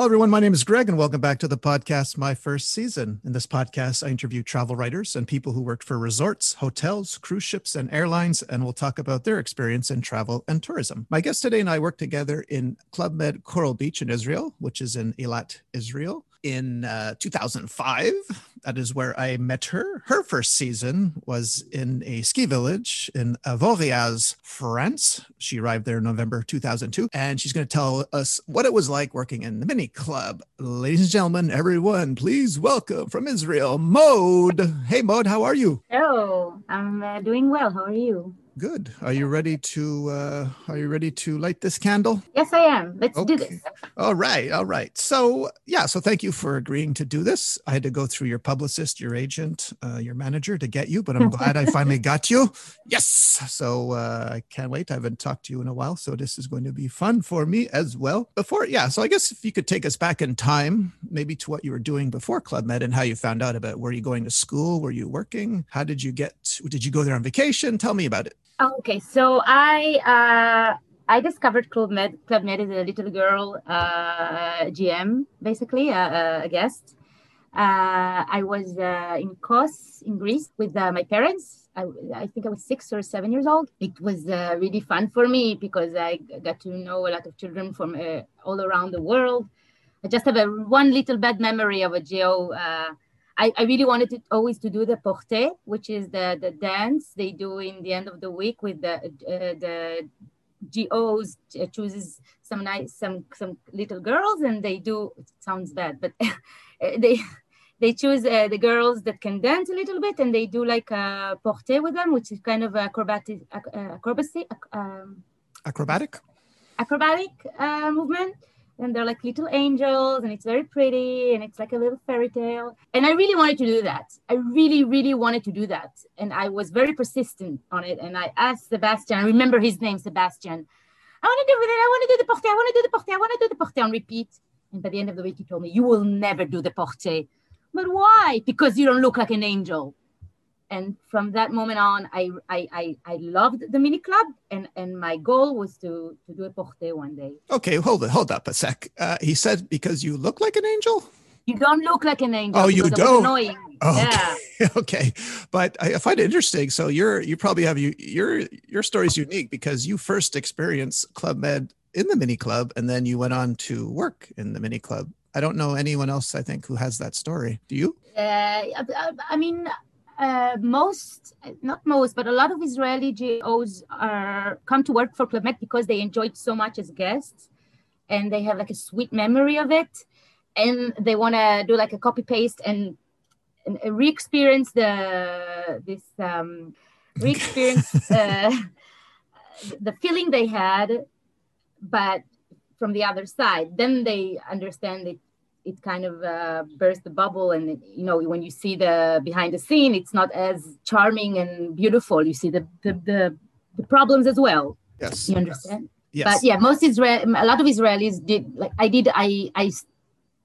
Hello, everyone. My name is Greg, and welcome back to the podcast, My First Season. In this podcast, I interview travel writers and people who worked for resorts, hotels, cruise ships, and airlines, and we'll talk about their experience in travel and tourism. My guest today and I work together in Club Med Coral Beach in Israel, which is in Eilat, Israel in uh, 2005. That is where I met her. Her first season was in a ski village in Avoriaz, France. She arrived there in November 2002, and she's going to tell us what it was like working in the mini club. Ladies and gentlemen, everyone, please welcome from Israel, Maud. Hey, Maud, how are you? Hello, I'm uh, doing well. How are you? Good. Are you ready to uh are you ready to light this candle? Yes, I am. Let's okay. do this. All right. All right. So, yeah, so thank you for agreeing to do this. I had to go through your publicist, your agent, uh, your manager to get you, but I'm glad I finally got you. Yes. So, uh, I can't wait. I haven't talked to you in a while, so this is going to be fun for me as well. Before, yeah, so I guess if you could take us back in time, maybe to what you were doing before Club Med and how you found out about were you going to school, were you working? How did you get did you go there on vacation? Tell me about it. Okay, so I uh, I discovered Club Med. Club Med is a little girl uh, GM, basically a, a guest. Uh, I was uh, in Kos in Greece with uh, my parents. I, I, think I was six or seven years old. It was uh, really fun for me because I got to know a lot of children from all around the world. I just have a one little bad memory of a geo I, I really wanted to always to do the porte, which is the, the dance they do in the end of the week with the uh, the GOs chooses some nice some some little girls and they do it sounds bad but they they choose uh, the girls that can dance a little bit and they do like a porte with them which is kind of acrobatic uh, acrobacy um, acrobatic? acrobatic uh, movement and they're like little angels and it's very pretty and it's like a little fairy tale. And i really wanted to do that. I really really wanted to do that. And i was very persistent on it. And i asked sebastian i remember his name sebastian. I want to do it. I want to do the porte i want to do the porte i want to do the porte on repeat. And by the end of the week he told me you will never do the porte but why? Because you don't look like an angel and from that moment on I, I i i, loved the mini club and and my goal was to to do a porte one day. Okay hold it hold up a sec. Uh, he said because you look like an angel? You don't look like an angel oh you don't? annoying. Oh, yeah. okay. okay but i find it interesting. So you're you probably have you your your story is unique because you first experienced club med in the mini club and then you went on to work in the mini club. I don't know anyone else, I think, who has that story. Do you? Uh, I mean, uh, most, not most, but a lot of Israeli GOs are come to work for Med because they enjoyed so much as guests, and they have like a sweet memory of it, and they want to do like a copy paste and, and re-experience the this um, re-experience uh, the feeling they had, but from the other side. Then they understand it it kind of uh, bursts the bubble and it, you know when you see the behind the scene it's not as charming and beautiful. You see the the, the, the problems as well. Yes. You understand? Yes. but yeah most israel a lot of israelis did like i did i i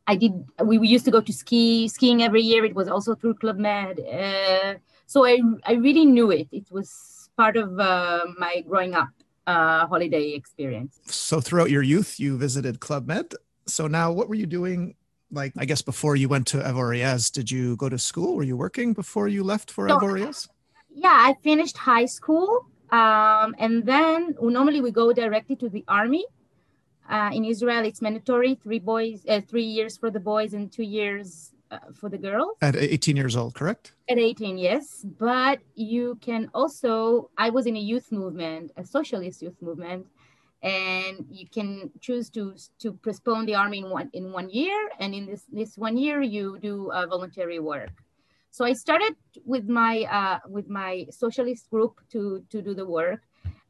i did we, we used to go to ski skiing every year. It was also through club med. Uh, so i i really knew it. It was part of uh, my growing up uh, holiday experience. So throughout your youth you visited club med. So now what were you doing like I guess before you went to Avoriaz, did you go to school? Were you working before you left for so, Avoriaz? Yeah, I finished high school. Um, and then normally we go directly to the army. Uh, in Israel, it's mandatory three boys, uh, three years for the boys and two years uh, for the girls. At 18 years old, correct? At 18, yes. But you can also, I was in a youth movement, a socialist youth movement, and you can choose to to postpone the army in one in one year and in this this one year you do uh, voluntary work so i started with my uh, with my socialist group to to do the work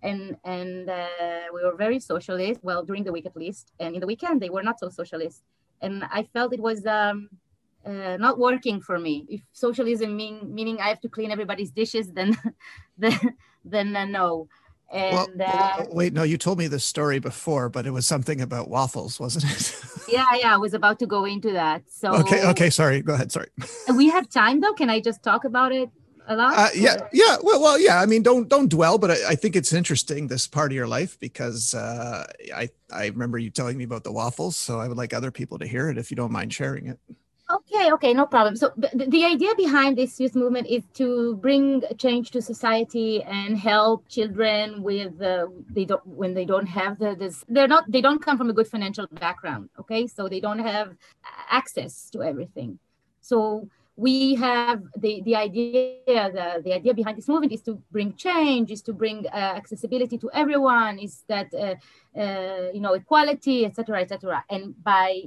and and uh, we were very socialist well during the week at least and in the weekend they were not so socialist and i felt it was um, uh, not working for me. If socialism mean, meaning I have to clean everybody's dishes, then then then uh, no. And well, uh, wait, no, you told me this story before, but it was something about waffles, wasn't it? yeah, yeah, I was about to go into that. So okay, okay, sorry, go ahead. Sorry. we have time though. Can I just talk about it? a lot? Uh, yeah, yeah. Well, well, yeah. I mean, don't don't dwell, but I, I think it's interesting this part of your life because uh, I I remember you telling me about the waffles, so I would like other people to hear it if you don't mind sharing it. Okay, okay, no problem. So the, idea behind this youth movement is to bring change to society and help children with uh, they don't when they don't have the this they're not they don't come from a good financial background. Okay, so they don't have access to everything. So we have the the idea the, the idea behind this movement is to bring change is to bring uh, accessibility to everyone is that uh, uh, you know equality etc etc and by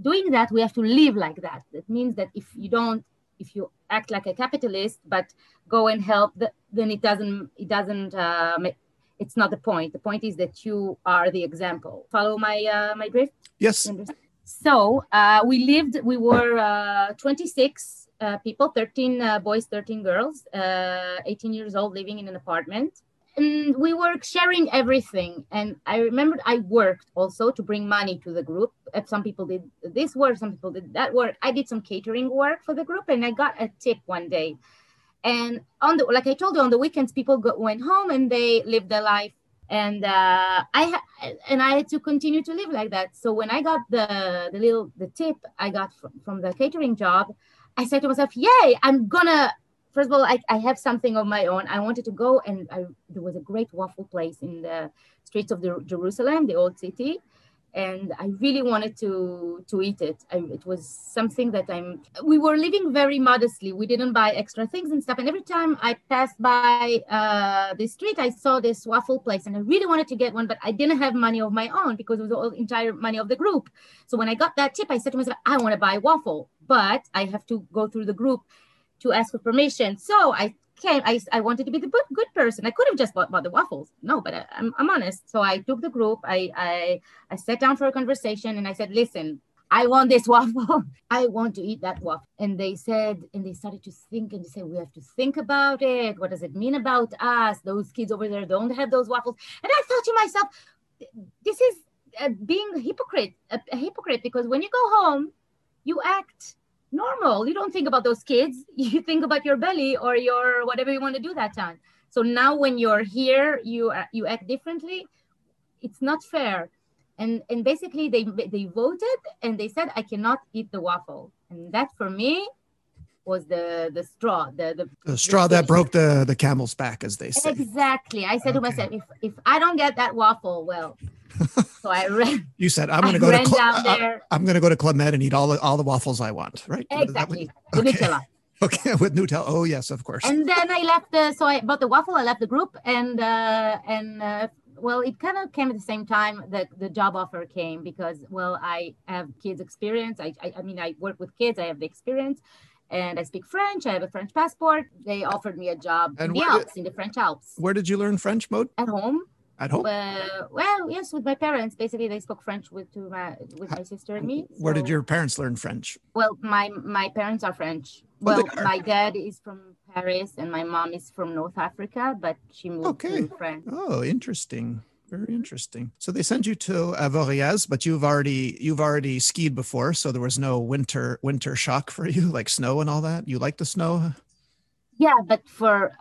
doing that, we have to live like that. That means that if you don't, if you act like a capitalist, but go and help, the, then it doesn't, it doesn't, uh, it's not the point. The point is that you are the example. Follow my uh, my drift. Yes. So uh, we lived. We were uh, 26 uh, people, 13 uh, boys, 13 girls, uh, 18 years old, living in an apartment and we were sharing everything. And I remembered I worked also to bring money to the group. Some people did this work, some people did that work. I did some catering work for the group, and I got a tip one day. And on the like I told you, on the weekends, people go, went home and they lived their life. And uh, I ha- and I had to continue to live like that. So when I got the the little the tip I got from, from the catering job, I said to myself, "Yay! I'm gonna first of all, I, I have something of my own. I wanted to go, and I, there was a great waffle place in the streets of the, Jerusalem, the old city, and I really wanted to to eat it. I, it was something that I'm. We were living very modestly. We didn't buy extra things and stuff. And every time I passed by uh, the street, I saw this waffle place, and I really wanted to get one, but I didn't have money of my own because it was all entire money of the group. So when I got that tip, I said to myself, I want to buy waffle, but I have to go through the group to ask for permission. So I came, I, I wanted to be the good, person. I could have just bought, bought the waffles. No, but I, am I'm, I'm honest. So I took the group, I, I, I sat down for a conversation and I said, listen, I want this waffle. I want to eat that waffle. And they said, and they started to think and they said, we have to think about it. What does it mean about us? Those kids over there don't have those waffles. And I thought to myself, this is uh, being a hypocrite, a, a hypocrite, because when you go home, you act normal. You don't think about those kids. You think about your belly or your whatever you want to do that time. So now when you're here, you uh, you act differently. It's not fair. And and basically they they voted and they said I cannot eat the waffle. And that for me was the the straw the the, the straw the that broke the the camel's back as they say exactly i said okay. to myself if if i don't get that waffle well so I ran. You said I'm going to go to Cl- I, am going to go to Club Med and eat all the, all the waffles I want, right? Exactly. Okay. Nutella. Okay, with Nutella. Oh yes, of course. And then I left the so I bought the waffle. I left the group, and uh, and uh, well, it kind of came at the same time that the job offer came because well, I have kids experience. I, I I mean, I work with kids. I have the experience, and I speak French. I have a French passport. They offered me a job and in the Alps, did, in the French Alps. Where did you learn French, Maud? At home at home? Uh, well, yes, with my parents. Basically, they spoke French with to my with my sister and me. Where did your parents learn French? Well, my my parents are French. Oh, well, my dad is from Paris and my mom is from North Africa, but she moved okay. to France. Oh, interesting. Very interesting. So they sent you to Avoriaz, but you've already you've already skied before, so there was no winter winter shock for you, like snow and all that. You like the snow? Yeah, but for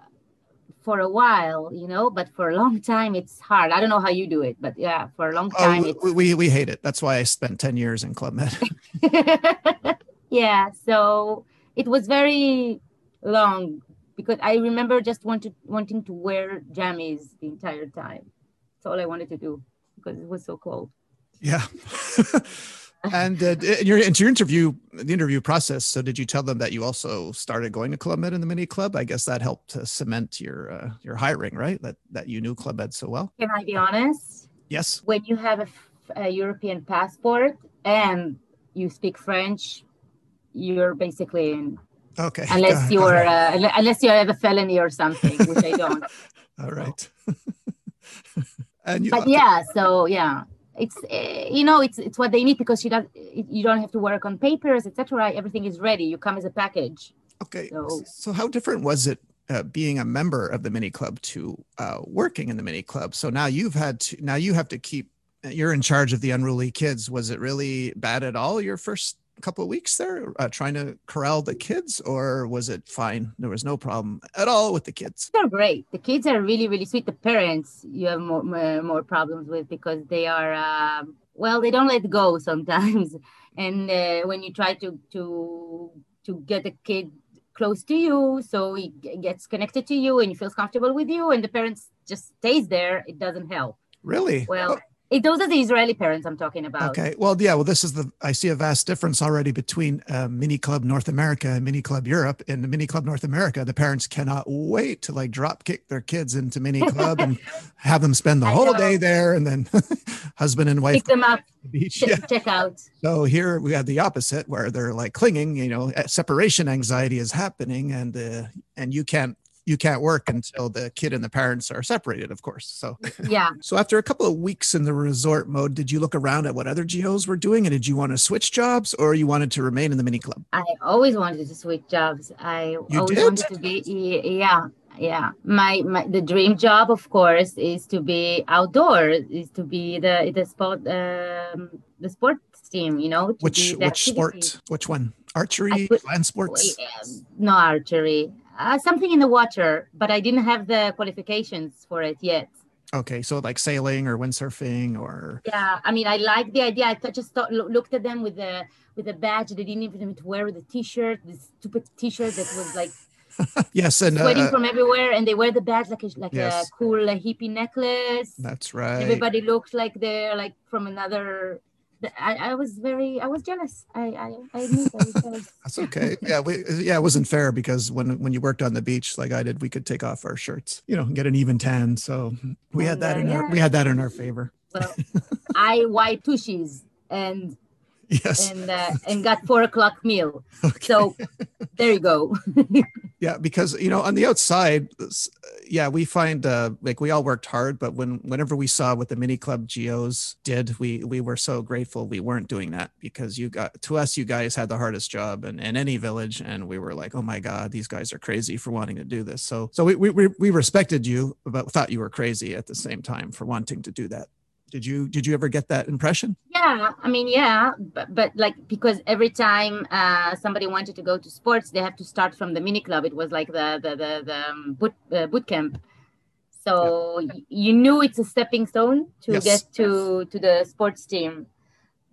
for a while, you know, but for a long time it's hard. I don't know how you do it, but yeah, for a long oh, time oh, we, we hate it. That's why I spent 10 years in Club Med. yeah, so it was very long because I remember just wanted wanting to wear jammies the entire time. That's all I wanted to do because it was so cold. Yeah. and uh, in your into your interview, the interview process. So, did you tell them that you also started going to Club Med in the mini club? I guess that helped to cement your uh, your hiring, right? That that you knew Club Med so well. Can I be honest? Yes. When you have a, a European passport and you speak French, you're basically in. Okay. Unless you're uh, unless you have a felony or something, which I don't. All right. and you, but yeah, so yeah it's uh, you know it's it's what they need because you don't you don't have to work on papers etc everything is ready. You come as a package. Okay. So, so how different was it uh, being a member of the mini club to uh, working in the mini club? So now you've had to now you have to keep you're in charge of the unruly kids. Was it really bad at all your first couple of weeks there uh, trying to corral the kids, or was it fine? There was no problem at all with the kids. They're great. The kids are really, really sweet. The parents you have more more, more problems with because they are uh, well, they don't let go sometimes, and uh, when you try to to to get a kid close to you so he gets connected to you and he feels comfortable with you and the parents just stays there it doesn't help really well oh it, those are the Israeli parents I'm talking about. Okay. Well, yeah. Well, this is the I see a vast difference already between uh, Mini Club North America and Mini Club Europe. In the Mini Club North America, the parents cannot wait to like drop kick their kids into Mini Club and have them spend the whole day there, and then husband and wife pick them up, the beach, ch- yeah. check out. So here we have the opposite, where they're like clinging. You know, separation anxiety is happening, and uh, and you can't you can't work until the kid and the parents are separated, of course. So yeah. so after a couple of weeks in the resort Maud, did you look around at what other GOs were doing, and did you want to switch jobs, or you wanted to remain in the mini club? I always wanted to switch jobs. I you always did? wanted to be yeah yeah my, my the dream job of course is to be outdoors is to be the the sport um the sports team you know which which sport which one archery put, land sports no archery uh, something in the water, but I didn't have the qualifications for it yet. Okay, so like sailing or windsurfing or yeah, I mean, I like the idea. I just thought, looked at them with the with the badge. They didn't even wear the T-shirt, this stupid T-shirt that was like yes, and sweating uh, from everywhere, and they wear the badge like a like yes. a cool hippie necklace. That's right. Everybody looked like they're like from another I, I was very I was jealous. I I, I admit I was jealous. That's okay. Yeah, we yeah, it wasn't fair because when when you worked on the beach like I did, we could take off our shirts, you know, and get an even tan. So we had oh, that in yeah. our we had that in our favor. Well, I white tushies and yes and uh, and got four o'clock meal. Okay. So there you go. yeah, because you know on the outside, yeah, we find uh, like we all worked hard, but when whenever we saw what the mini club geos did, we we were so grateful we weren't doing that because you got to us, you guys had the hardest job in, in any village, and we were like, oh my god, these guys are crazy for wanting to do this. So so we we we respected you, but thought you were crazy at the same time for wanting to do that. Did you did you ever get that impression? Yeah, I mean, yeah, but, but like because every time uh, somebody wanted to go to sports, they have to start from the mini club. It was like the the the, the um, boot uh, boot camp. So yeah. you knew it's a stepping stone to Yes. get to to the sports team.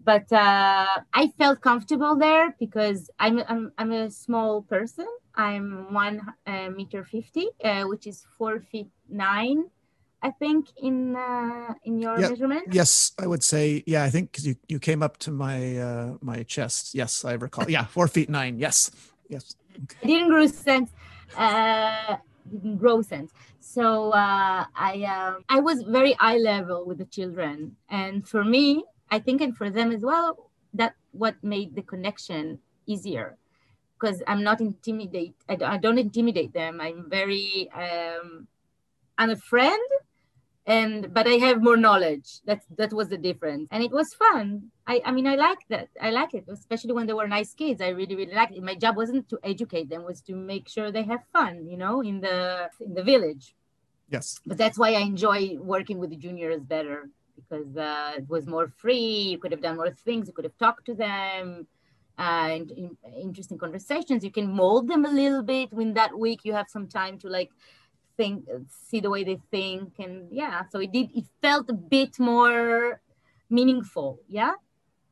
But uh, I felt comfortable there because I'm I'm, I'm a small person. I'm one uh, meter fifty, uh, which is four feet nine. I think in uh, in your Yeah. measurement. Yes, I would say yeah. I think because you you came up to my uh, my chest. Yes, I recall. Yeah, four feet nine. Yes, yes. It didn't grow sense. Uh, didn't grow sense. So uh, I um, I was very eye level with the children, and for me, I think, and for them as well, that what made the connection easier, because I'm not intimidate. I, don't- I don't intimidate them. I'm very. Um, I'm a friend, and but I have more knowledge. That that was the difference, and it was fun. I, I mean, I like that. I like it, especially when they were nice kids. I really, really liked it. My job wasn't to educate them; was to make sure they have fun, you know, in the in the village. Yes. But that's why I enjoy working with the juniors better because uh, it was more free. You could have done more things. You could have talked to them, uh, and in, interesting conversations. You can mold them a little bit. When that week you have some time to like think, see the way they think, and yeah. So it did. It felt a bit more meaningful. Yeah.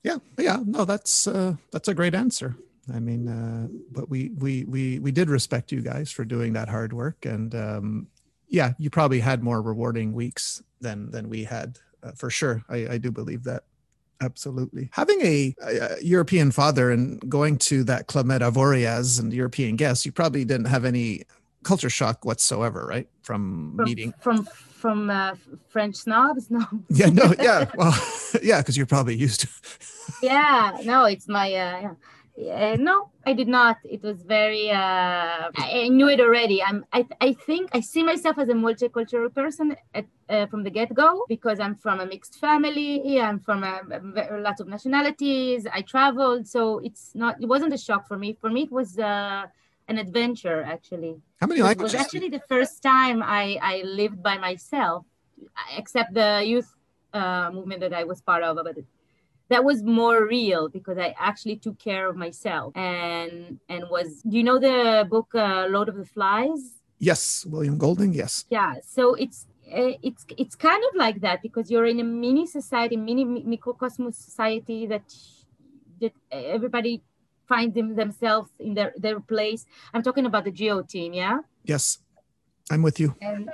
Yeah, yeah. No, that's uh, that's a great answer. I mean, uh, but we we we we did respect you guys for doing that hard work, and um, yeah, you probably had more rewarding weeks than than we had uh, for sure. I, I do believe that. Absolutely. Having a, a European father and going to that Club Med Avoriaz and European guests, you probably didn't have any culture shock whatsoever, right? From, From meeting. from from uh, French snobs. No. Yeah, no, yeah. Well, yeah, because you're probably used to. yeah no it's my uh yeah. yeah no i did not it was very uh i I knew it already i'm i, I think i see myself as a multicultural person at, uh, from the get-go because i'm from a mixed family i'm from a, a, lot of nationalities i traveled so it's not it wasn't a shock for me for me it was uh an adventure actually How many it languages? was actually the first time I, I lived by myself, except the youth uh, movement that I was part of. But that was more real because I actually took care of myself and and was do you know the book uh, Lord of the Flies? Yes, William Golding. Yes. Yeah. So it's uh, it's it's kind of like that because you're in a mini society, mini microcosmos society that that everybody find them themselves in their their place. I'm talking about the Geo team, yeah. Yes, I'm with you. And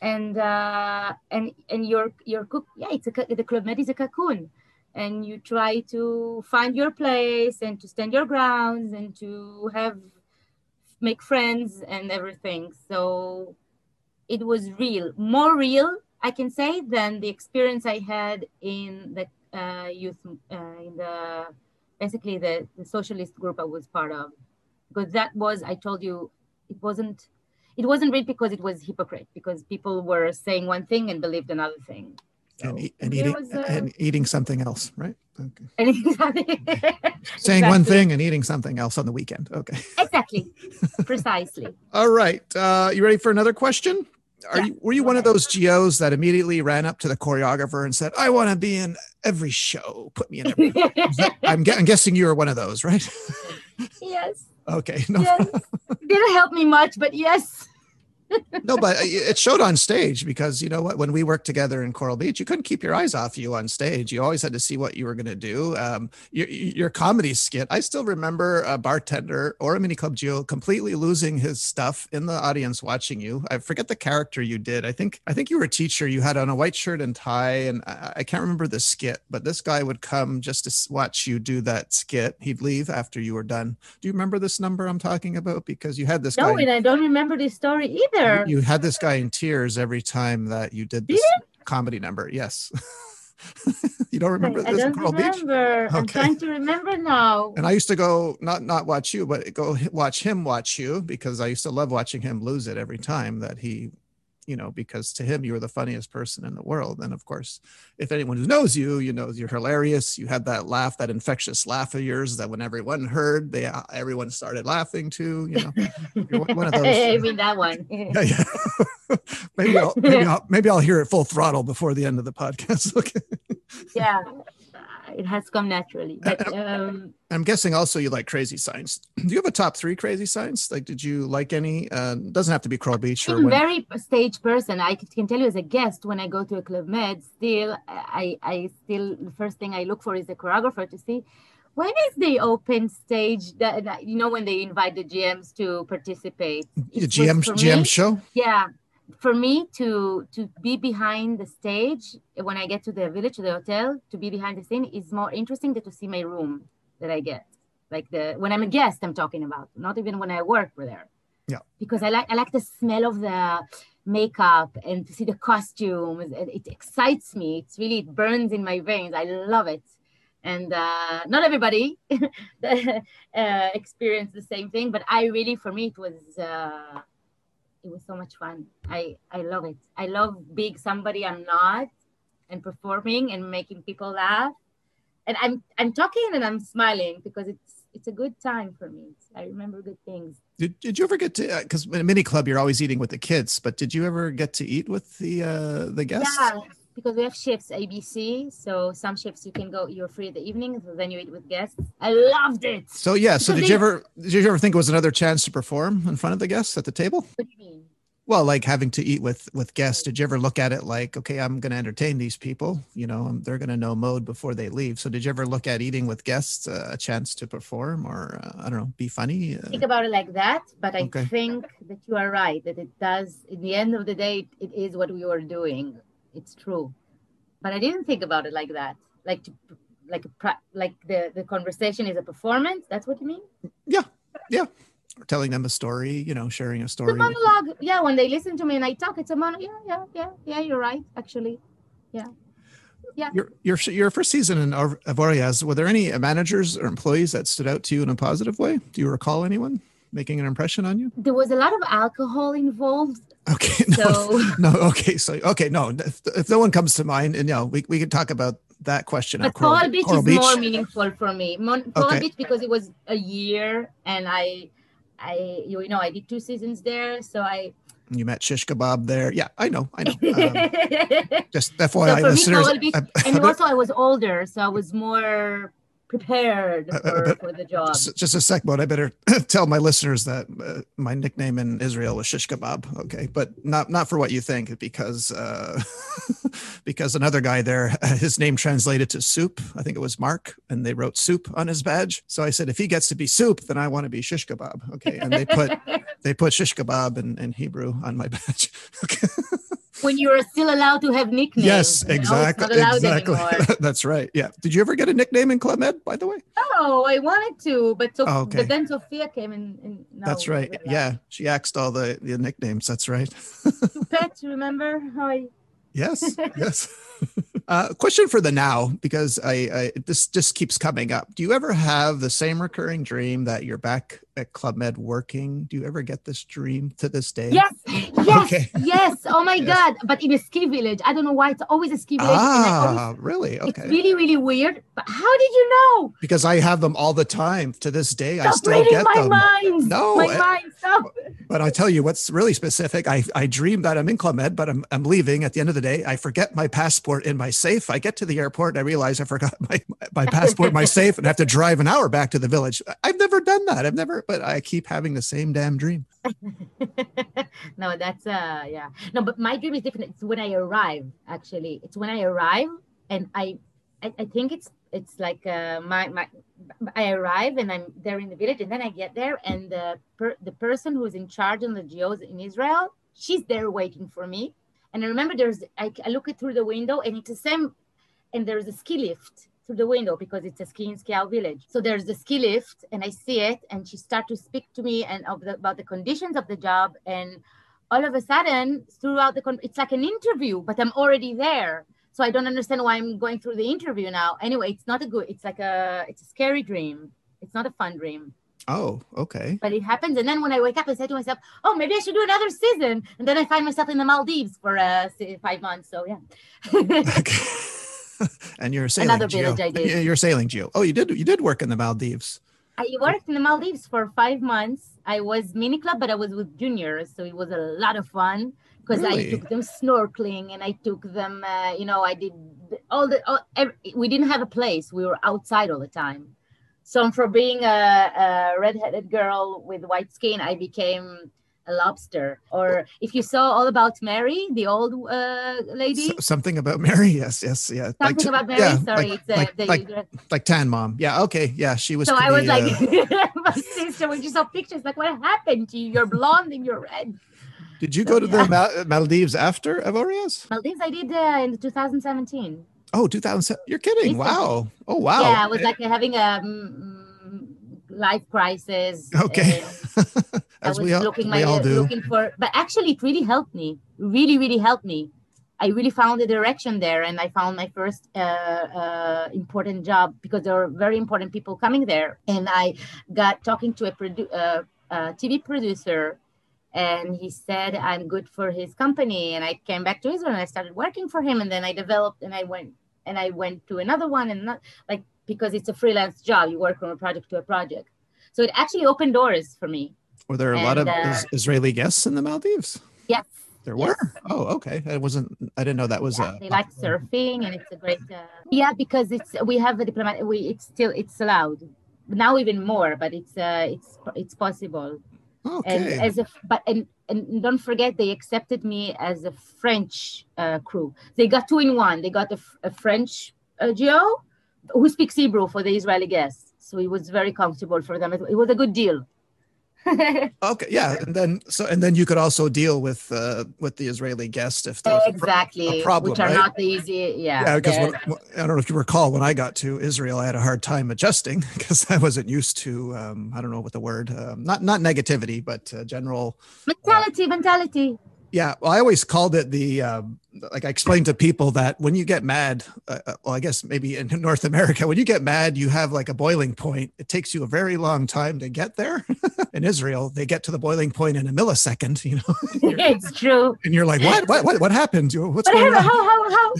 and uh, and and your your cook, yeah, it's a the Club Med is a cocoon and you try to find your place and to stand your grounds and to have make friends and everything so it was real more real i can say than the experience i had in the uh, youth uh, in the basically the, the socialist group i was part of because that was i told you it wasn't it wasn't real because it was hypocrite because people were saying one thing and believed another thing and, eat, and eating a... and eating something else, right? Okay. exactly. Saying one thing and eating something else on the weekend. Okay. Exactly. Precisely. All right. Uh, you ready for another question? Are yeah. you were you one of those geos that immediately ran up to the choreographer and said, "I want to be in every show. Put me in every." I'm, I'm guessing you were one of those, right? yes. Okay. No. Yes. Didn't help me much, but yes no, but it showed on stage because you know what? When we worked together in Coral Beach, you couldn't keep your eyes off you on stage. You always had to see what you were going to do. Um, your, your comedy skit. I still remember a bartender or a mini club Geo completely losing his stuff in the audience watching you. I forget the character you did. I think I think you were a teacher. You had on a white shirt and tie, and I, I can't remember the skit. But this guy would come just to watch you do that skit. He'd leave after you were done. Do you remember this number I'm talking about? Because you had this. No, guy- and I don't remember this story either you, you, had this guy in tears every time that you did this comedy number. Yes. you don't remember I, this I don't remember. Okay. I'm trying to remember now. And I used to go not not watch you, but go watch him watch you because I used to love watching him lose it every time that he you know, because to him, you were the funniest person in the world. And of course, if anyone who knows you, you know, you're hilarious. You had that laugh, that infectious laugh of yours that when everyone heard, they, uh, everyone started laughing too, you know, you're one of those. I mean, that one. yeah, yeah. maybe I'll, maybe I'll, maybe I'll hear it full throttle before the end of the podcast. okay. yeah it has come naturally. But, um, I'm guessing also you like crazy signs. Do you have a top three crazy signs? Like, did you like any? Uh, doesn't have to be Coral Beach. I'm a very stage person. I can tell you as a guest when I go to a club med, still, I, I still the first thing I look for is the choreographer to see when is the open stage that you know when they invite the GMs to participate. The GM GM show. Yeah, for me to to be behind the stage when I get to the village to the hotel to be behind the scene is more interesting than to see my room that I get. Like the when I'm a guest I'm talking about not even when I work there. Yeah. Because I like I like the smell of the makeup and to see the costumes it, it excites me. It's really it burns in my veins. I love it. And uh, not everybody uh, experience the same thing but I really for me it was uh, it was so much fun. I I love it. I love being somebody I'm not and performing and making people laugh. And I'm I'm talking and I'm smiling because it's it's a good time for me. I remember good things. Did, did you ever get to because uh, in a mini club you're always eating with the kids, but did you ever get to eat with the uh the guests? Yeah, because we have shifts ABC. So some shifts you can go, you're free in the evening, so then you eat with guests. I loved it. So yeah. So did they, you ever did you ever think it was another chance to perform in front of the guests at the table? What do you mean? Well, like having to eat with with guests. Did you ever look at it like, okay, I'm going to entertain these people. You know, they're going to know Maud before they leave. So did you ever look at eating with guests uh, a chance to perform or uh, I don't know, be funny? Uh, think about it like that, but I okay. think that you are right that it does. In the end of the day, it is what we were doing. It's true but I didn't think about it like that. Like to, like a, like the the conversation is a performance. That's what you mean? Yeah, yeah. Telling them a story, you know, sharing a story. The monologue. Yeah, when they listen to me and I talk, it's a monologue. Yeah, yeah, yeah, yeah. You're right. Actually, yeah. Yeah. Your, your your first season in Avoriaz, were there any managers or employees that stood out to you in a positive way? Do you recall anyone making an impression on you? There was a lot of alcohol involved. Okay. No, so, no. Okay. So, okay. No, if, if, no one comes to mind, and you know, we, we can talk about that question. But Coral, Coral Beach Coral is Beach. more meaningful for me. Mon- Coral okay. Beach because it was a year, and I, I, you know, I did two seasons there, so I, You met shish kebab there. Yeah, I know. I know. Um, just FYI, so for me, listeners. probably- and also I was older, so I was more prepared Uh, uh, for, for the job. just, just a sec, but I better tell my listeners that uh, my nickname in Israel was shish kebab. Okay, but not not for what you think, because uh, because another guy there, his name translated to soup. I think it was Mark, and they wrote soup on his badge. So I said, if he gets to be soup, then I want to be shish kebab. Okay, and they put they put shish kebab in, in Hebrew on my badge. Okay. when you were still allowed to have nicknames. yes, you know, exactly, exactly. That's right. Yeah. Did you ever get a nickname in Club Med, by the way? No, I wanted to, but so, Oh, okay. but then Sophia came and, and no, That's right. we were allowed. Yeah, she axed all the the nicknames. That's right. Pet, remember how I Yes, yes. uh, question for the now, because I, I this just keeps coming up. Do you ever have the same recurring dream that you're back at Club Med working? Do you ever get this dream to this day? Yes, yes, Okay. yes. Oh my Yes. God! But in a ski village, I don't know why it's always a ski village. I always- Ah, really? It's really, really weird. But how did you know? Because I have them all the time to this day. I Stop still reading get my them. mind. No, my I- mind. Stop. But I tell you what's really specific. I, I dream that I'm in Club Med, but I'm, I'm leaving at the end of the day. I forget my passport in my safe. I get to the airport and I realize I forgot my, my passport, in my safe, and I have to drive an hour back to the village. I've never done that. I've never, but I keep having the same damn dream. no, that's uh yeah. No, but my dream is different. It's when I arrive, actually. It's when I arrive and I I, I think it's it's like uh my my I arrive and I'm there in the village and then I get there and the per, the person who's in charge on the geos in Israel, she's there waiting for me. And I remember there's I, I look it through the window and it's the same and there's a ski lift through the window because it's a ski and ski out village. So there's the ski lift and I see it and she start to speak to me and the, about the conditions of the job and all of a sudden throughout the con- it's like an interview but I'm already there. So I don't understand why I'm going through the interview now. Anyway, it's not a good it's like a it's a scary dream. It's not a fun dream. Oh, okay. But it happens and then when I wake up I say to myself, "Oh, maybe I should do another season." And then I find myself in the Maldives for uh, 5 months. So yeah. Okay. and you're sailing Another geo. village I did. You're sailing geo. Oh, you did. You did work in the Maldives. I worked in the Maldives for five months. I was mini club, but I was with juniors, so it was a lot of fun because Really? I took them snorkeling and I took them. Uh, you know, I did all the. All, every, we didn't have a place. We were outside all the time. So from being a, a redheaded girl with white skin, I became a lobster. Or if you saw All About Mary, the old uh, lady. S- something about Mary. Yes, yes, yeah. Something t- about Mary. yeah, Sorry, like, it's uh, like, the, like, like Tan Mom. Yeah. Okay. Yeah. She was. so I was like, uh, my sister, when she saw pictures, like, what happened to you? You're blonde and you're red. did you so, go to yeah. the Mal- Maldives after Avoriaz? Maldives, I did uh, in 2017. Oh, 2007. You're kidding. Wow. Oh, wow. Yeah, I was like having a mm, life crisis. Okay. I As was we all, looking we my all do. looking for, but actually, it really helped me. Really, really helped me. I really found a direction there, and I found my first uh, uh, important job because there were very important people coming there, and I got talking to a produ- uh, uh, TV producer, and he said I'm good for his company, and I came back to Israel and I started working for him, and then I developed, and I went and I went to another one, and not like because it's a freelance job, you work from a project to a project, so it actually opened doors for me. Were there a lot of uh, Israeli guests in the Maldives? Yes. There Yes. were. Oh, okay. I wasn't. I didn't know that was. yeah, a, they like surfing and it's a great uh, yeah because it's we have a diplomat we it's still it's allowed now even more but it's uh it's it's possible Okay. and as a but and and don't forget they accepted me as a french uh, crew. They got two in one. They got a, a french uh, geo who speaks hebrew for the israeli guests. So it was very comfortable for them. It, it was a good deal Okay, yeah, and then so and then you could also deal with uh with the Israeli guest if there's a pro- exactly problem, which are right? not easy yeah Yeah, because I don't know if you recall when I got to Israel, I had a hard time adjusting because I wasn't used to um, I don't know what the word um, not not negativity but uh, general mentality mentality yeah. Well, I always called it the um, like I explained to people that when you get mad, uh, uh, well, I guess maybe in North America, when you get mad, you have like a boiling point. It takes you a very long time to get there. in Israel, they get to the boiling point in a millisecond, you know, it's true and you're like, what, what, what, what happened? What's going on? how, how, how?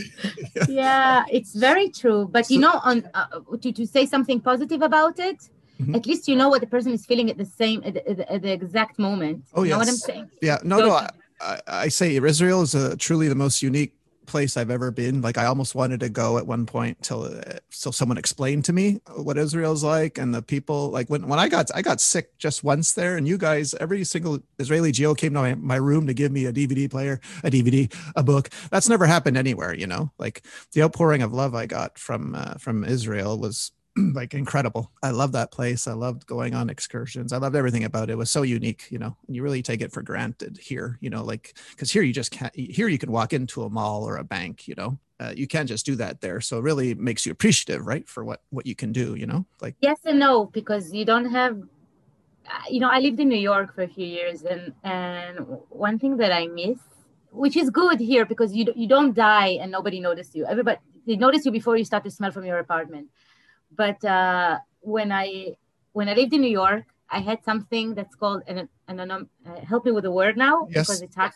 Yeah. yeah, it's very true. But you know, on uh, to, to say something positive about it, Mhm. at least you know what the person is feeling at the same at the, at the, exact moment. Oh, you know what I'm yes. saying? Yeah, no, So no, I, I, I say Israel is a, truly the most unique place I've ever been. Like I almost wanted to go at one point till uh, so someone explained to me what Israel's like and the people. Like when when I got I got sick just once there, and you guys, every single Israeli geo came to my, my room to give me a DVD player, a DVD, a book. That's never happened anywhere. You know, like the outpouring of love I got from uh, from Israel was like incredible. I love that place. I loved going on excursions. I loved everything about it. It was so unique, you know. And you really take it for granted here, you know, like because here you just can't. Here you can walk into a mall or a bank, you know. Uh, you can't just do that there. So it really makes you appreciative, right, for what what you can do, you know. Like yes and no because you don't have. Uh, you know, I lived in New York for a few years, and and one thing that I miss, which is good here because you you don't die and nobody notices you. Everybody they notice you before you start to smell from your apartment but uh, when I when I lived in New York, I had something that's called an, an, an uh, help me with the word now yes. because it's hard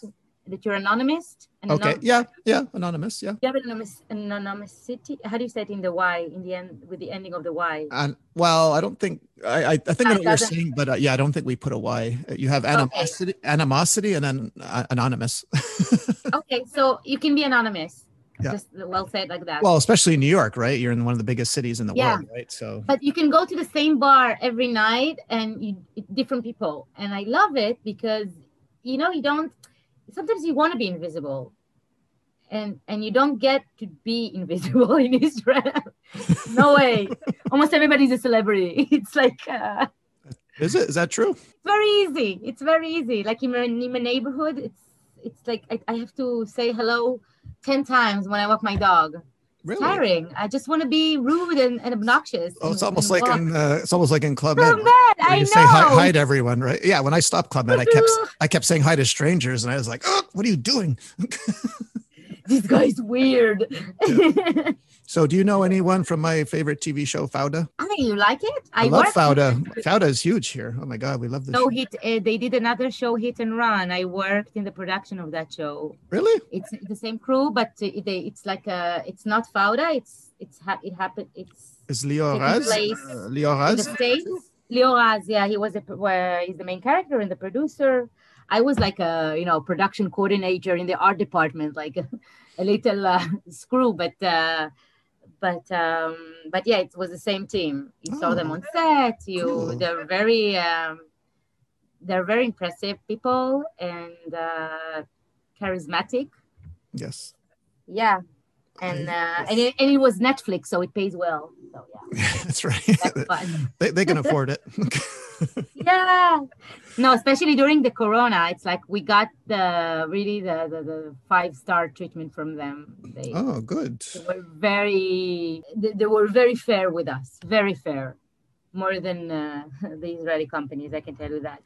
that you're anonymous. An okay. Anon- yeah. Yeah. Anonymous. Yeah. You have anonymous anonymity. How do you say it in the Y in the end with the ending of the Y? And well, I don't think I I, I think I know what you're saying, but uh, yeah, I don't think we put a Y. You have animosity, okay. animosity, and then uh, anonymous. okay, so you can be anonymous yeah. just well said like that. Well especially in new york right? You're in one of the biggest cities in the yeah. world right? So but you can go to the same bar every night and you different people. And i love it because you know you don't sometimes you want to be invisible. And and you don't get to be invisible in israel. No way. Almost everybody's a celebrity. It's like uh, is it? Is that true? It's very easy. It's very easy. Like in my, in my neighborhood it's it's like I, I have to say hello 10 times when I walk my dog. Really? tiring. I just want to be rude and, and obnoxious. Oh, it's almost like in uh, it's almost like in Club Med. I you know. say hi, hi, to everyone, right? Yeah. When I stopped Club Med, I kept I kept saying hi to strangers, and I was like, "Oh, what are you doing?" this guy's weird. Yeah. So, do you know anyone from my favorite TV show, Fauda? I you like it. I, I love Fauda. Fauda is huge here. Oh my God, we love this. No show. hit. Uh, they did another show, Hit and Run. I worked in the production of that show. Really? It's the same crew, but it, it's like a. It's not Fauda. It's it's ha- it happened. It's. Is Lior Raz? Uh, Lior Raz. Lior Raz. Yeah, he was a. Where he's the main character and the producer. I was like a you know production coordinator in the art department, like a, little uh, screw, but. Uh, but um, but yeah, it was the same team. You oh, saw them oh. on set. You cool. they're very um, they're very impressive people and uh, charismatic. Yes. Yeah, and uh, and, it, and it was Netflix, so it pays well. So yeah, that's right. That's they, they can afford it. yeah, no, especially during the Corona, it's like we got the really the the, the five star treatment from them. They, oh, good. They were very they, they were very fair with us, very fair more than uh, the Israeli companies. I can tell you that.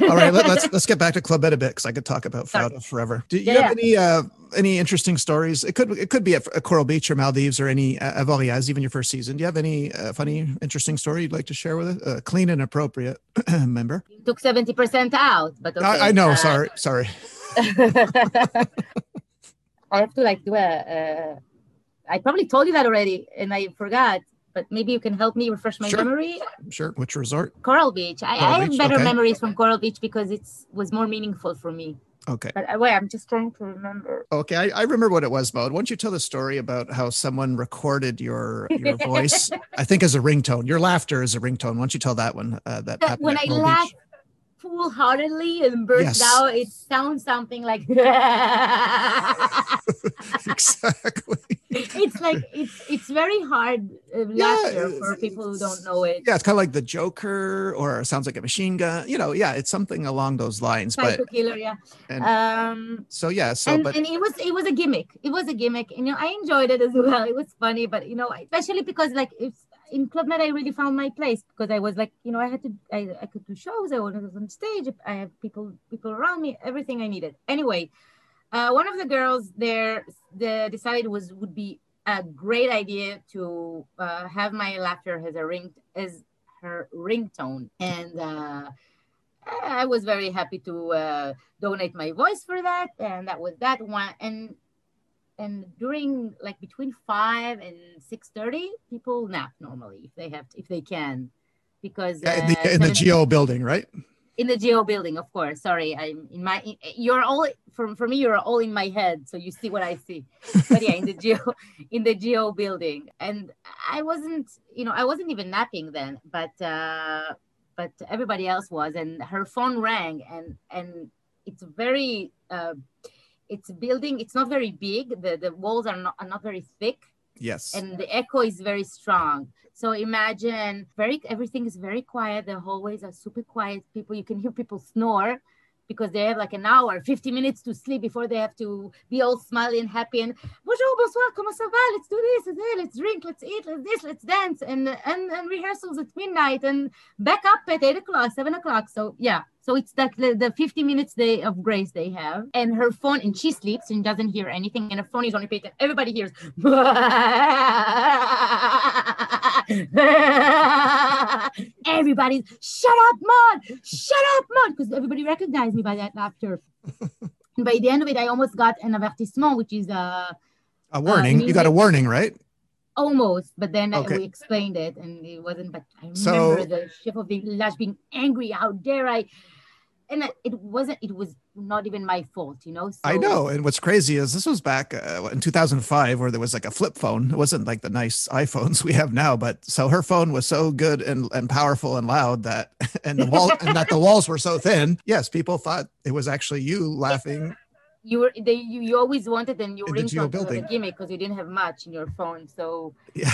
All right, let, us let's, let's get back to Club Med a bit because I could talk about Fauda forever. Do you yeah, have any uh, any interesting stories? It could it could be at, Coral Beach or Maldives or any uh, Avoriaz, even your first season. Do you have any uh, funny, interesting story you'd like to share with us? Uh, clean and appropriate member. You took seventy percent out, but okay. I, I know. Uh, sorry, sorry. I have to like do a. Uh, I probably told you that already, and I forgot but maybe you can help me refresh my sure. memory. Sure. Which resort? Coral Beach. I, Coral I have better okay. memories from Coral Beach because it was more meaningful for me. Okay. But uh, wait, I'm just trying to remember. Okay, I, I remember what it was, Maud. Why don't you tell the story about how someone recorded your your voice? I think as a ringtone. Your laughter is a ringtone. Why don't you tell that one? Uh, that, that when I laugh full-heartedly and burst yes. out, it sounds something like. exactly it's like it's it's very hard uh, laughter yeah, for people who don't know it. Yeah, it's kind of like the Joker, or sounds like a machine gun. You know, yeah, it's something along those lines. Psycho but killer, yeah. And, um. So yeah, so and, but and it was it was a gimmick. It was a gimmick, and you know, I enjoyed it as well. It was funny, but you know, especially because like it's in Club Med, I really found my place because I was like, you know, I had to, I, I could do shows, I was on stage, I have people, people around me, everything I needed. Anyway, uh, one of the girls there the, decided was would be a great idea to uh, have my laughter as a ring as her ringtone. And uh, i was very happy to uh, donate my voice for that. And that was that one. And and during like between 5 and 6.30 people nap normally if they have to, if they can because in the, in the geo building right? In the geo building of course. Sorry i'm in my in, you're all for, for me you're all in my head so you see what i see. But yeah in the geo in the geo building. And i wasn't you know i wasn't even napping then but uh but everybody else was and her phone rang and and it's very uh it's building it's not very big. The the walls are not, are not very thick. Yes. And the echo is very strong. So imagine very everything is very quiet. The hallways are super quiet. People you can hear people snore because they have like an hour, 50 minutes to sleep before they have to be all smiley and happy and bonjour, bonsoir, comment ça va? Let's do this, let's drink, let's eat, let's this, let's dance, and and, and rehearsals at midnight and back up at eight o'clock, seven o'clock. So yeah. So it's that the, the 50 minutes day of grace they have. And her phone, and she sleeps and doesn't hear anything, and her phone is on repeat, and everybody hears Everybody's shut up, Maud! Shut up, Maud! Because everybody recognized me by that laughter. and by the end of it, I almost got an avertissement, which is a a warning. Uh, you got a warning, right? Almost, but then okay. we explained it, and it wasn't. But I remember so, the chef of the village being angry. How dare I? and it wasn't it was not even my fault you know? So, i know and what's crazy is this was back uh, in 2005 where there was like a flip phone. It wasn't like the nice iphones we have now but so her phone was so good and, and powerful and loud that and the wall and that the walls were so thin. Yes people thought it was actually you laughing. You were they you, you always wanted and you were into the gimmick because you didn't have much in your phone so yeah.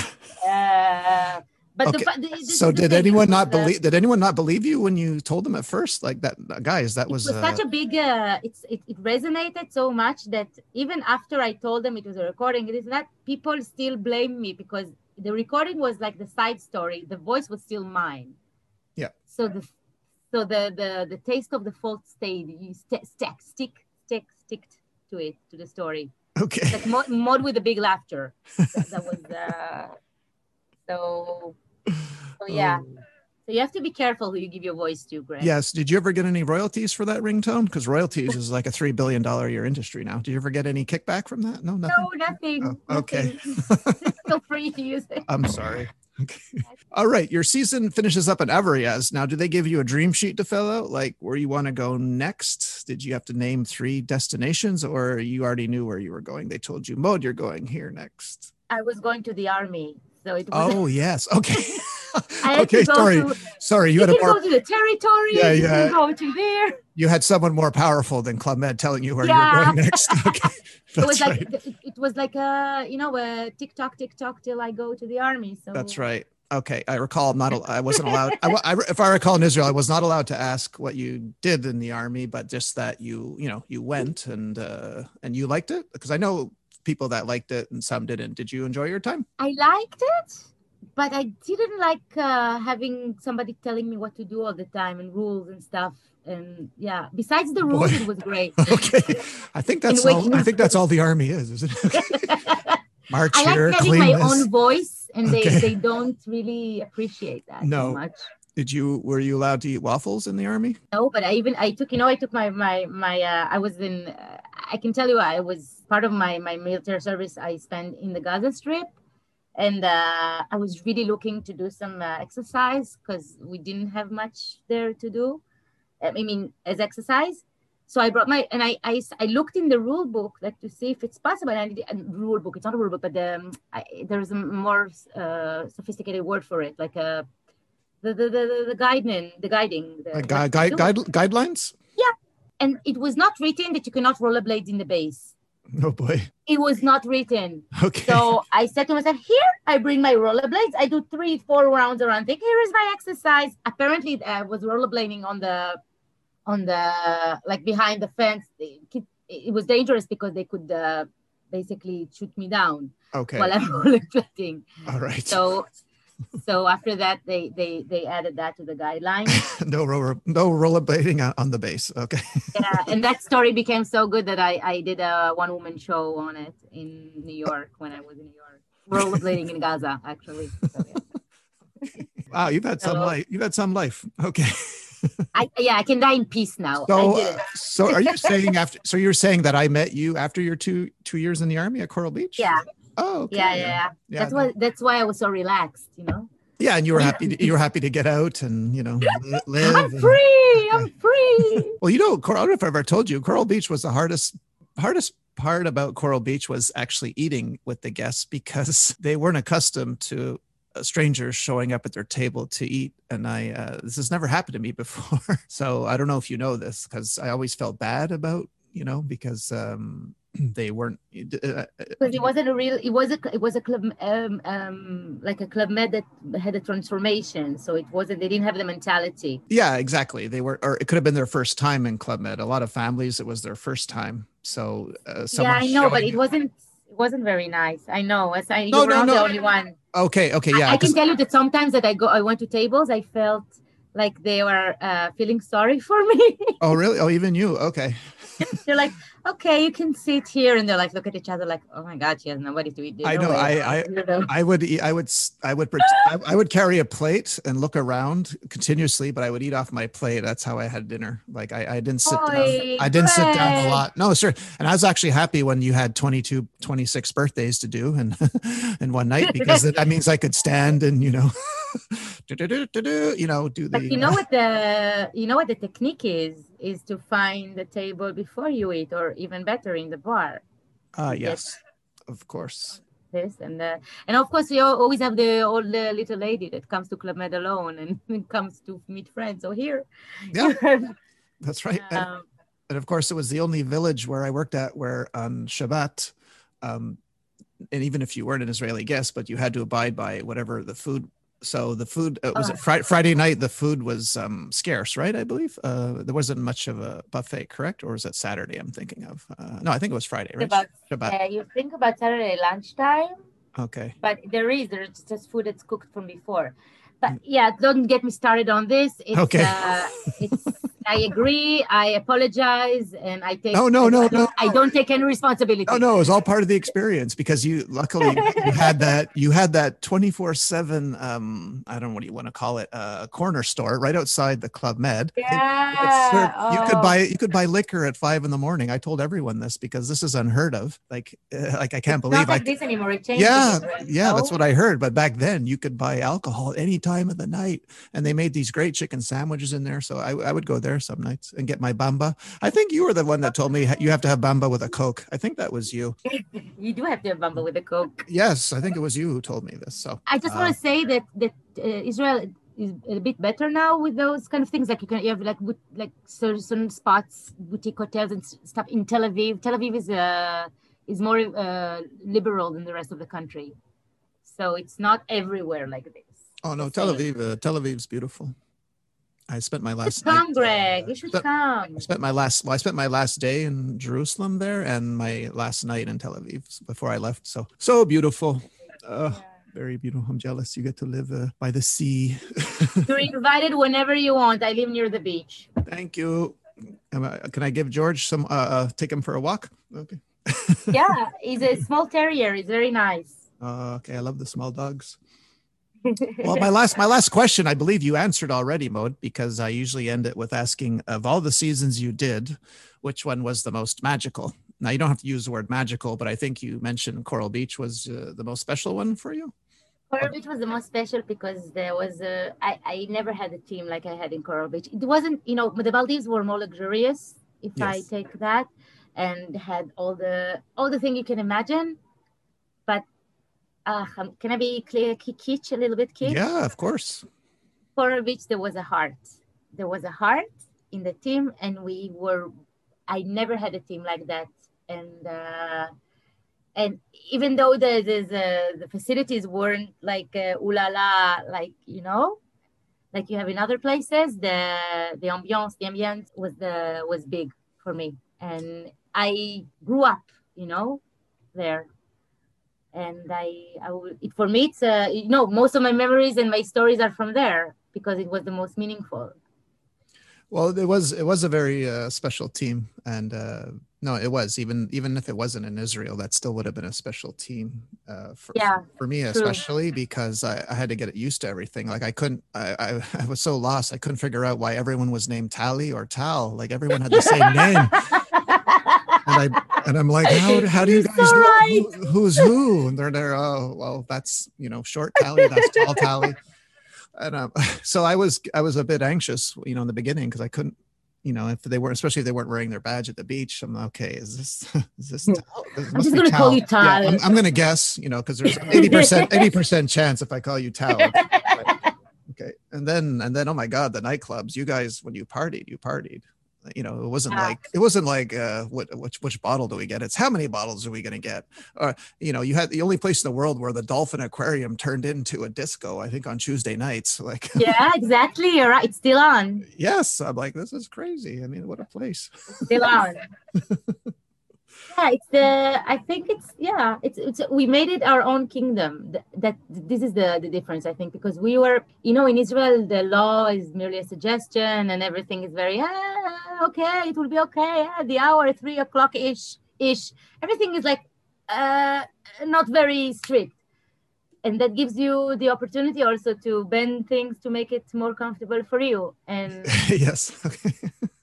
uh, but okay. the, the, so did anyone not believe? Did anyone not believe you when you told them at first? Like that, guys, that was, was uh, such a big. Uh, it's it, it resonated so much that even after I told them it was a recording, it is that people still blame me because the recording was like the side story. The voice was still mine. Yeah. So the so the the the taste of the fault stayed. You st- stick stick stick sticked to it to the story. Okay. Like Maud, Maud with a big laughter. that, that was. Uh, so so oh. yeah. Oh. So you have to be careful who you give your voice to, Greg. Yes. Did you ever get any royalties for that ringtone? Because royalties is like a three billion dollar a year industry now. Did you ever get any kickback from that? No, nothing. No, nothing. Oh, okay. Feel free to use it. I'm sorry. Okay. All right. Your season finishes up in Avoriaz. Now, do they give you a dream sheet to fill out, like where you want to go next? Did you have to name three destinations, or you already knew where you were going? They told you, Maud, you're going here next. I was going to the army, so it was. Oh yes. Okay. okay, sorry, to, sorry. You, you had a more, go to the territory. Yeah, yeah. You go to there. You had someone more powerful than Club Med telling you where yeah. you're going next. Okay, it was right. like it was like a you know a tick tock tick tock till I go to the army. So that's right. Okay, I recall. I'm not. I wasn't allowed. I, I, if I recall, in Israel, I was not allowed to ask what you did in the army, but just that you, you know, you went and uh, and you liked it because I know people that liked it and some didn't. Did you enjoy your time? I liked it but I didn't like uh, having somebody telling me what to do all the time and rules and stuff. And yeah, besides the rules, Boy. it was great. okay, I think that's all. I think that's all the army is, isn't it? March I like here, having my own voice, and they okay. they don't really appreciate that no. much. Did you were you allowed to eat waffles in the army? No, but I even I took you know I took my my my uh, I was in uh, I can tell you I was part of my my military service I spent in the Gaza Strip and uh, I was really looking to do some uh, exercise because we didn't have much there to do. I mean, as exercise. So I brought my and I I, I looked in the rule book like to see if it's possible. And I did, and rule book. It's not a rule book, but um, I, there's a more uh, sophisticated word for it, like a uh, the the the, the guiding the guiding the, guide, guide guidelines. Yeah, and it was not written that you cannot rollerblade in the base. Oh boy. It was not written. Okay. So I said to myself, here I bring my rollerblades. I do three, four rounds around. Think here is my exercise. Apparently, I was rollerblading on the, on the like behind the fence. It, it was dangerous because they could uh, basically shoot me down. Okay. While I'm rollerblading. All right. So so after that, they they they added that to the guidelines. no roller, no rollerblading on, on the base. Okay. yeah, and that story became so good that I I did a one woman show on it in New York when I was in New York, rollerblading in Gaza actually. So, yeah. wow, you've had some life. You've had some life. Okay. I, yeah, I can die in peace now. So, uh, so are you saying after? So you're saying that I met you after your two two years in the army at Coral Beach? Yeah, Oh, okay. yeah, yeah, yeah. That's why. That's why I was so relaxed. You know. Yeah, and you were happy. To, you were happy to get out and you know live. I'm and- free. I'm free. Well, you know, Coral, I don't know if I've ever told you, Coral Beach was the hardest hardest part about Coral Beach was actually eating with the guests because they weren't accustomed to strangers showing up at their table to eat. And I, uh, this has never happened to me before. so I don't know if you know this because I always felt bad about, you know, because um, they weren't. Uh, because it wasn't a real it was a it was a club um, um like a club med that had a transformation so it wasn't they didn't have the mentality yeah, exactly. They were, or it could have been their first time in Club Med. A lot of families, it was their first time. So, uh, yeah i know but it wasn't it wasn't very nice i know as i No, you were no, not no. the only one okay, okay, yeah. I, can tell you that sometimes that i go i went to tables i felt like they were uh, feeling sorry for me oh, really? Oh, even you? Okay. they're like okay you can sit here and they're like look at each other like oh my god she has nobody to eat I know, with." I- I- I would eat, I would I would I, I would carry a plate and look around continuously, but I would eat off my plate. That's how I had dinner. Like I, I didn't sit down. I didn't sit down a lot. No, sir. And I was actually happy when you had 22, 26 birthdays to do and in one night because that means I could stand and you know, you know, do the. But you know what the you know what the technique is is to find the table before you eat, or even better in the bar. Ah, Yes. yes, of course. This and the, and of course you always have the old uh, little lady that comes to Club Med alone and comes to meet friends. So here, Yeah, that's right. And- um, and of course it was the only village where i worked at where on shabbat um, and even if you weren't an israeli guest but you had to abide by whatever the food so the food uh, was Oh. it Fri- friday night the food was um, scarce right i believe uh, there wasn't much of a buffet correct or was it saturday i'm thinking of uh, no i think it was friday right about shabbat uh, you think about Saturday lunchtime, okay but there is there's just food that's cooked from before. But yeah, don't get me started on this. It's, Okay. Uh, it's. I agree. I apologize, and I take. No, no, no, don't, no. I don't take any responsibility. Oh no, it was all part of the experience because you luckily you had that you had that 24/7 um I don't know what do you want to call it uh corner store right outside the Club Med. It- it Yeah. served- you could oh. buy you could buy liquor at five in the morning. I told everyone this because this is unheard of. Like uh, like I can't It's believe not like I this anymore. It changed. yeah, yeah, that's what I heard. But back then, you could buy alcohol at any time of the night, and they made these great chicken sandwiches in there. So I, I would go there some nights and get my bamba. I think you were the one that told me you have to have bamba with a coke. I think that was you. You do have to have bamba with a coke. Yes, I think it was you who told me this. So I just Uh, want to say that that uh, Israel is a bit better now with those kind of things. Like you can you have like like certain certain spots, boutique hotels and stuff in Tel Aviv. Tel Aviv is uh is more uh, liberal than the rest of the country, so it's not everywhere like this. Oh no, Tel. Aviv. Uh, Tel Aviv's beautiful. I spent my last come, night, Greg. uh, You should spent- come. I spent my last. Well, I spent my last day in Jerusalem there, and my last night in Tel Aviv before I left. So so beautiful. Uh, very beautiful. I'm jealous. You get to live uh, by the sea. You're invited whenever you want. I live near the beach. Thank you. Am I- can I give George some? Uh, uh, take him for a walk. Okay. Yeah, he's a small terrier. He's very nice. Uh, okay. I love the small dogs. Well, my last my last question, I believe you answered already, Maud, because I usually end it with asking of all the seasons you did, which one was the most magical? Now you don't have to use the word magical, but I think you mentioned Coral Beach was uh, the most special one for you. Coral Beach was the most special because there was a I, I never had a team like I had in Coral Beach. It wasn't, you know, the Maldives were more luxurious, if I take that, and had all the all the thing you can imagine. Uh, um, can I be clear, ki- kitsch a little bit, kitsch? Yeah, of course. Coral Beach, there was a heart. There was a heart in the team, and we were. I never had a team like that, and uh, and even though the the the, the facilities weren't like uh, ooh la la, like you know, like you have in other places, the the ambiance, the ambience was the was big for me, and I grew up, you know, there. And I, I will, it, for me, it's uh, you know, most of my memories and my stories are from there because it was the most meaningful. Well, it was it was a very uh, special team, and uh, no, it was even even if it wasn't in Israel, that still would have been a special team. Uh, for, Yeah, for me true. especially because I, I had to get used to everything. Like I couldn't, I, I I was so lost. I couldn't figure out why everyone was named Tally or Tal. Like everyone had the same name, and I and I'm like, how how do you You're guys so know right. who, who's who? And they're there. Oh, well, that's you know, short Tally. That's tall Tally. and um, so I was I was a bit anxious, you know, in the beginning because I couldn't, you know, if they weren't, especially if they weren't wearing their badge at the beach. I'm like, okay, is this is this? Tal? this I'm just gonna call you Tal. Yeah, I'm, I'm gonna guess, you know, because there's eighty percent eighty percent chance if I call you Tal. Okay, and then and then oh my God, the nightclubs. You guys, when you partied, you partied. You know, it wasn't Yeah. like it wasn't like uh, what which which bottle do we get? It's how many bottles are we gonna get? Uh, you know, you had the only place in the world where the Dolphin Aquarium turned into a disco. I think on Tuesday nights. Like, yeah, exactly. You're right. It's still on. yes, I'm like, this is crazy. I mean, what a place. Still on. yeah, it's the. I think it's yeah. It's it's we made it our own kingdom. Th- That this is the the difference. I think because we were you know in Israel the law is merely a suggestion and everything is very ah, okay it will be okay ah, the hour three o'clock ish ish everything is like uh not very strict and that gives you the opportunity also to bend things to make it more comfortable for you and yes. Okay.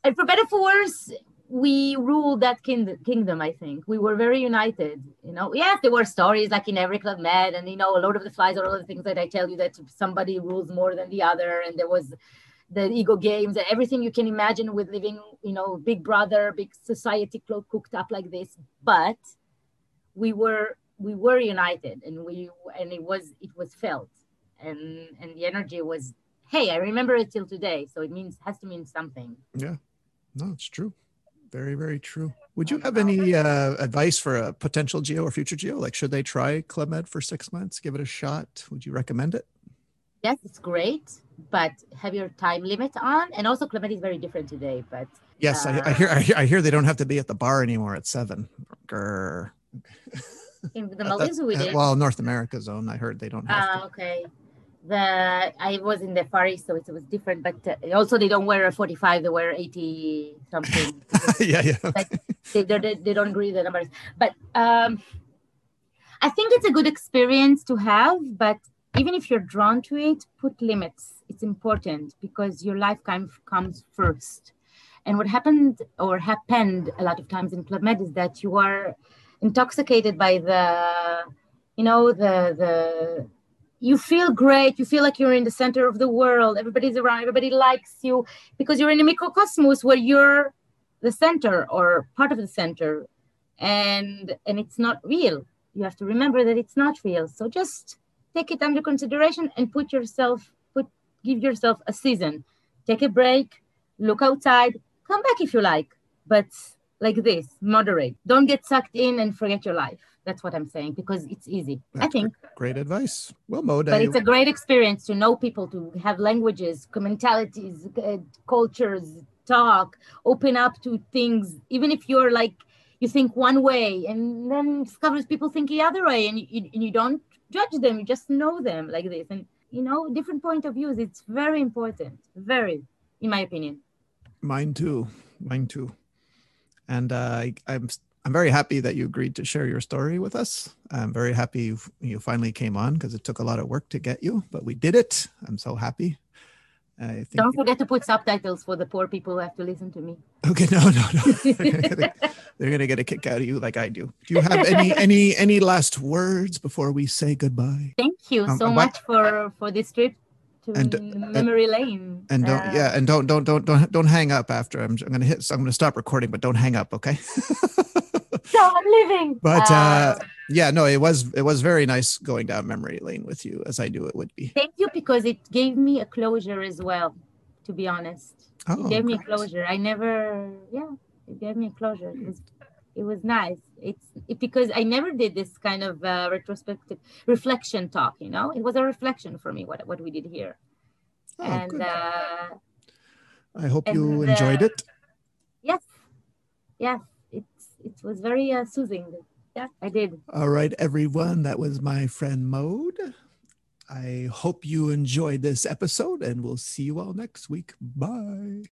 and for better for worse we ruled that king- kingdom i think. We were very united you know. Yes there were stories like in every club med and you know a lot of the flies are all the things that i tell you that somebody rules more than the other and there was the ego games and everything you can imagine with living you know big brother big society cooked up like this. But we were we were united and we and it was it was felt. And and the energy was hey i remember it till today so it means has to mean something. Yeah, No, it's true. Very, very true. Would you have any uh, advice for a potential geo or future geo? Like, should they try Club Med for six months? Give it a shot. Would you recommend it? yes it's great but have your time limit on and also Club Med is very different today but Yes, I, I hear. I hear. I hear they don't have to be at the bar anymore at seven. Grr. in the Uh, Maldives we uh, did well, North America zone. I heard they don't have Ah, okay the i was in the far east so it was different but uh, also they don't wear a 45 they wear 80 something. Yeah, yeah. Like, they, they, they don't agree with the numbers. But um i think it's a good experience to have but even if you're drawn to it put limits. It's important because your life kind of comes first. And what happened or happened a lot of times in club med is that you are intoxicated by the you know the the you feel great you feel like you're in the center of the world everybody's around everybody likes you because you're in a microcosmos where you're the center or part of the center and and it's not real. You have to remember that it's not real. So just take it under consideration and put yourself put give yourself a season. Take a break look outside come back if you like but like this moderate. Don't get sucked in and forget your life that's what i'm saying because it's easy i think Great advice. Well, Maud, but it's a great experience to know people to have languages mentalities uh, cultures talk open up to things even if you're like you think one way and then discovers people think the other way and you, and you don't judge them you just know them like this and you know different point of views it's very important very in my opinion Mine too. Mine too. And uh, I, I'm I'm very happy that you agreed to share your story with us. I'm very happy you, you finally came on because it took a lot of work to get you, but we did it. I'm so happy. I think. don't forget to put subtitles for the poor people who have to listen to me Okay, no, no, no. They're gonna- They're gonna get a kick out of you like I do. Do you have any any any last words before we say goodbye? thank you Um, so and much for for this trip to And- and- memory lane And don't Uh, yeah, and don't don't don't don't don't hang up after I'm I'm gonna hit. So I'm gonna stop recording, but don't hang up, okay? So i'm leaving But uh, Uh, yeah, no, it was it was very nice going down memory lane with you, as I knew it would be. Thank you because it gave me a closure as well, to be honest. Oh, it gave me closure. I never, yeah, it gave me a closure. It was, it was nice. It's it, because I never did this kind of uh, retrospective reflection talk. You know, it was a reflection for me what what we did here, Oh, and good. uh, I hope and you the- enjoyed it. yes, yes, it was very uh, soothing. Yeah, I did. All right, everyone. That was my friend Maud. I hope you enjoyed this episode, and we'll see you all next week. Bye.